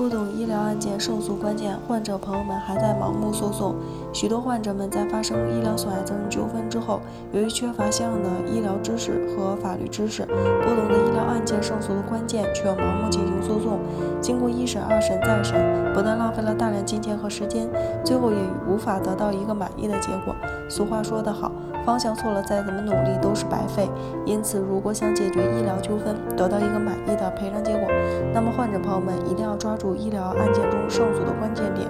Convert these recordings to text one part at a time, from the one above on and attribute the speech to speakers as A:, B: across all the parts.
A: 不懂医疗案件胜诉关键，患者朋友们还在盲目诉讼。许多患者们在发生医疗损害责任纠纷之后，由于缺乏相应的医疗知识和法律知识，不懂得医疗案件胜诉的关键，却盲目进行诉讼。经过一审、二审、再审，不但浪费了大量金钱和时间，最后也无法得到一个满意的结果。俗话说得好，方向错了，再怎么努力都是白费。因此，如果想解决医疗纠纷，得到一个满意的赔偿结果，那么患者朋友们一定要抓住医疗案件中胜诉的关键点。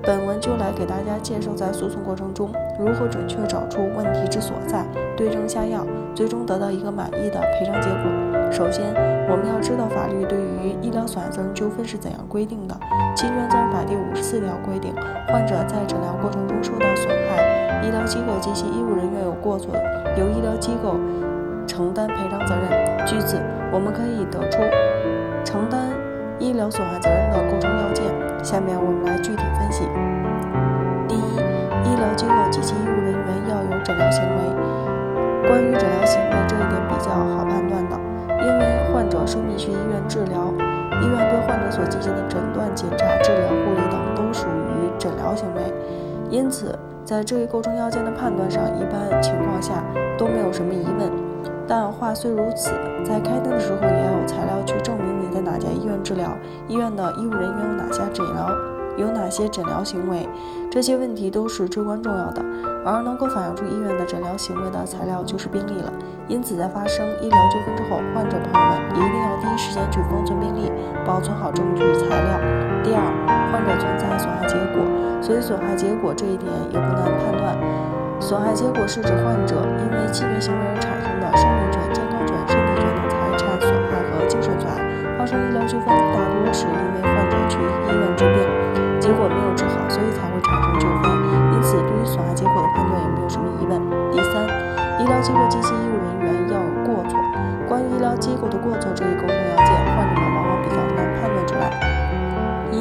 A: 本文就来给大家介绍，在诉讼过程中如何准确找出问题之所在，对症下药，最终得到一个满意的赔偿结果。首先，我们要知道法律对于医疗损害责任纠纷是怎样规定的。《侵权责任法》第五十四条规定，患者在诊疗过程中受到损害，医疗机构及其医务人员有过错，由医疗机构承担赔偿责任。据此，我们可以得出承担医疗损害责任的构成要件。下面我们来具体分析。第一，医疗机构及其医务人员要有诊疗行为。关于诊疗行为这一点比较好判断的，因为患者生病去医院治疗，医院对患者所进行的诊断、检查、治疗、护理等都属于诊疗行为，因此在这一构成要件的判断上，一般情况下都没有什么疑问。但话虽如此，在开庭的时候也要有材料去证明你在哪家医院治疗，医院的医务人员有哪些诊疗，有哪些诊疗行为，这些问题都是至关重要的。而能够反映出医院的诊疗行为的材料就是病历了。因此，在发生医疗纠纷之后，患者朋友们一定要第一时间去封存病历，保存好证据材料。第二，患者存在损害结果，所以损害结果这一点也不难判断。损害结果是指患者因为侵权行为而产生的生命权、健康权、身体权等财产损害和精神损害。发生医疗纠纷大多是因为患者去医院治病，结果没有治好，所以才会产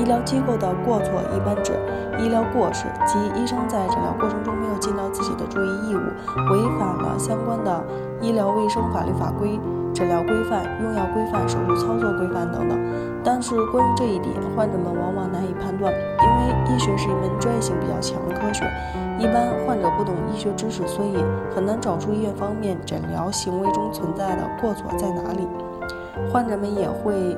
A: 医疗机构的过错一般指医疗过失，即医生在诊疗过程中没有尽到自己的注意义务，违反了相关的医疗卫生法律法规、诊疗规范、用药规范、手术操作规范等等。但是关于这一点，患者们往往难以判断，因为医学是一门专业性比较强的科学，一般患者不懂医学知识，所以很难找出医院方面诊疗行为中存在的过错在哪里。患者们也会。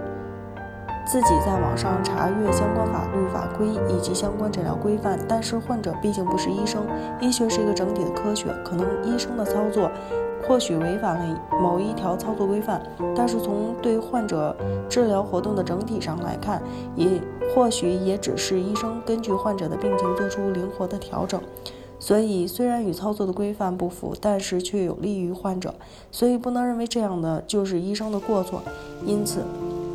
A: 自己在网上查阅相关法律法规以及相关诊疗规范，但是患者毕竟不是医生，医学是一个整体的科学，可能医生的操作或许违反了某一条操作规范，但是从对患者治疗活动的整体上来看，也或许也只是医生根据患者的病情做出灵活的调整，所以虽然与操作的规范不符，但是却有利于患者，所以不能认为这样的就是医生的过错，因此。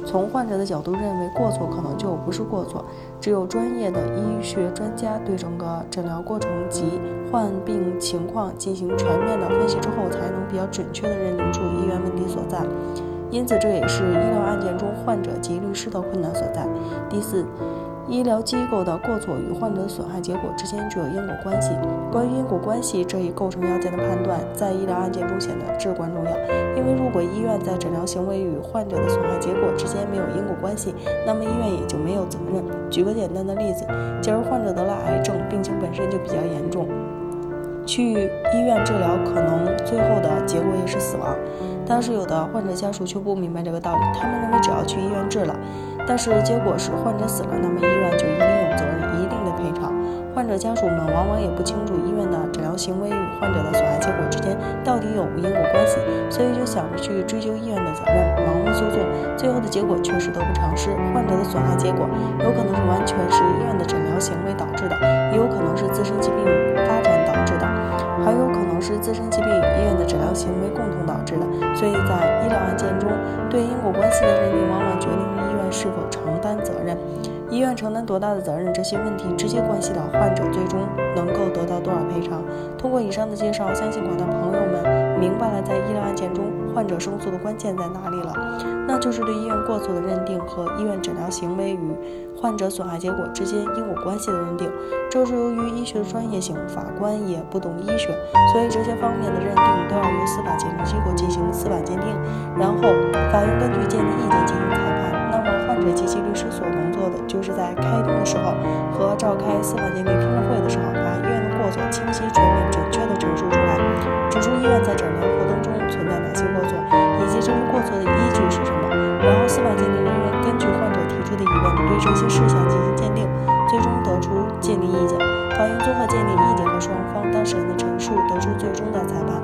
A: 从患者的角度认为过错可能就不是过错，只有专业的医学专家对整个诊疗过程及患病情况进行全面的分析之后，才能比较准确地认定出医院问题所在。因此，这也是医疗案件中患者及律师的困难所在。第四。医疗机构的过错与患者的损害结果之间具有因果关系。关于因果关系这一构成要件的判断，在医疗案件中显得至关重要。因为如果医院在诊疗行为与患者的损害结果之间没有因果关系，那么医院也就没有责任。举个简单的例子，假如患者得了癌症，病情本身就比较严重，去医院治疗，可能最后的结果也是死亡。但是有的患者家属却不明白这个道理，他们认为只要去医院治了。但是结果是患者死了，那么医院就一定有责任，一定得赔偿。患者家属们往往也不清楚医院的诊疗行为与患者的损害结果之间到底有无因果关系，所以就想着去追究医院的责任，盲目诉讼，最后的结果确实得不偿失。患者的损害结果有可能是完全是医院的诊疗行为导致的，也有可能是自身疾病发展，是自身疾病与医院的诊疗行为共同导致的。所以在医疗案件中，对因果关系的认定往往决定于医院是否承担责任。医院承担多大的责任，这些问题直接关系到患者最终能够得到多少赔偿。通过以上的介绍，相信广大朋友们明白了在医疗案件中患者胜诉的关键在哪里了，那就是对医院过错的认定和医院诊疗行为与患者损害结果之间因果关系的认定。这是由于医学的专业性，法官也不懂医学，所以这些方面的认定都要由司法鉴定机构进行司法鉴定，然后法院根据鉴定意见进行裁判。那么。患者及其律师所能做的，就是在开庭的时候和召开司法鉴定听证会的时候，事项进行鉴定，最终得出鉴定意见。法院综合鉴定意见和双方当事人的陈述，得出最终的裁判。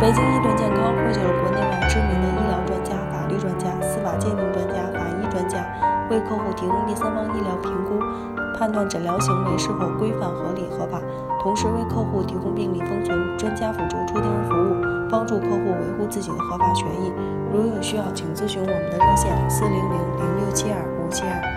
A: 北京医盾健康汇聚了国内外知名的医疗专家、法律专家、司法鉴定专家、法医专家，为客户提供第三方医疗评估，判断诊疗行为是否规范、合理、合法，同时为客户提供病历封存、专家辅助出庭服务，帮助客户维护自己的合法权益。如有需要，请咨询我们的热线：四零零零六七二。见。